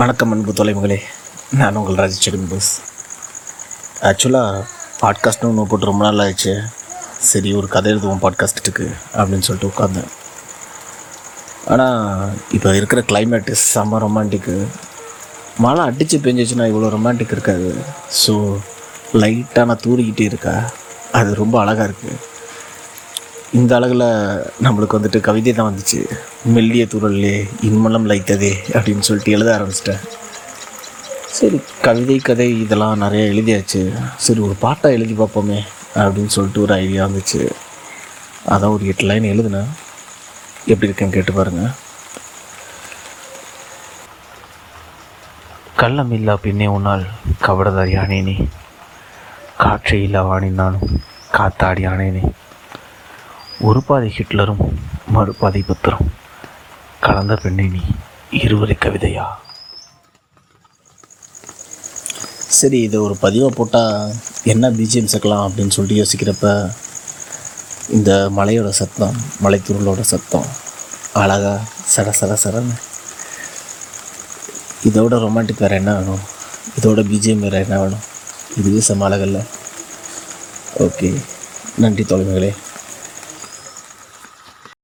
வணக்கம் அன்பு தொலைமகளே நான் உங்கள் ராஜச்செகன் போஸ் ஆக்சுவலாக பாட்காஸ்ட்னு ஒன்று போட்டு ரொம்ப நாள் ஆயிடுச்சு. சரி ஒரு கதை எழுதுவோம் பாட்காஸ்ட்டுக்கு அப்படின்னு சொல்லிட்டு உட்காந்தேன் ஆனால் இப்போ இருக்கிற கிளைமேட்டு செம்ம ரொமான்டிக்கு மழை அடித்து பெஞ்சிச்சுன்னா இவ்வளோ ரொமான்டிக் இருக்காது. ஸோ லைட்டாக நான் தூரிக்கிட்டே இருக்கா அது ரொம்ப அழகாக இருக்குது இந்த அழகில் நம்மளுக்கு வந்துட்டு கவிதை தான் வந்துச்சு. மெல்லிய தூரல்லே இன்மலம் லைத்ததே அப்படின்னு சொல்லிட்டு எழுத ஆரம்பிச்சிட்டேன். சரி. கவிதை கதை இதெல்லாம் நிறைய எழுதியாச்சு. சரி ஒரு பாட்டாக எழுதி பார்ப்போமே அப்படின்னு சொல்லிட்டு ஒரு ஐடியா வந்துச்சு. அதான் ஒரு எட்டு லைன் எழுதுனேன். எப்படி இருக்குன்னு கேட்டு பாருங்க. கள்ளம் இல்லா பின்னே உன்னால் கவடதாரி ஆனேனே. காற்று இல்லா வாணி நானும் காத்தாடி ஆனேனே. ஒரு பாதை ஹிட்லரும் மறுபாதை புத்தரும். கலந்த பெண்ணை நீ இருவரை கவிதையா? சரி இது ஒரு பதிவாக போட்டால் என்ன பிஜிஎம் சேர்க்கலாம் அப்படின்னு சொல்லிட்டு யோசிக்கிறப்ப இந்த மலையோட சத்தம் மலைத்துருளோட சத்தம் அழகாக சட சட சரன்னு இதோட ரொமான்டிக் வேறு என்ன வேணும்? இதோட பிஜிஎம் வேறு என்ன வேணும்? இதுவே சமாளகல்ல ஓகே நன்றி தோழமைகளே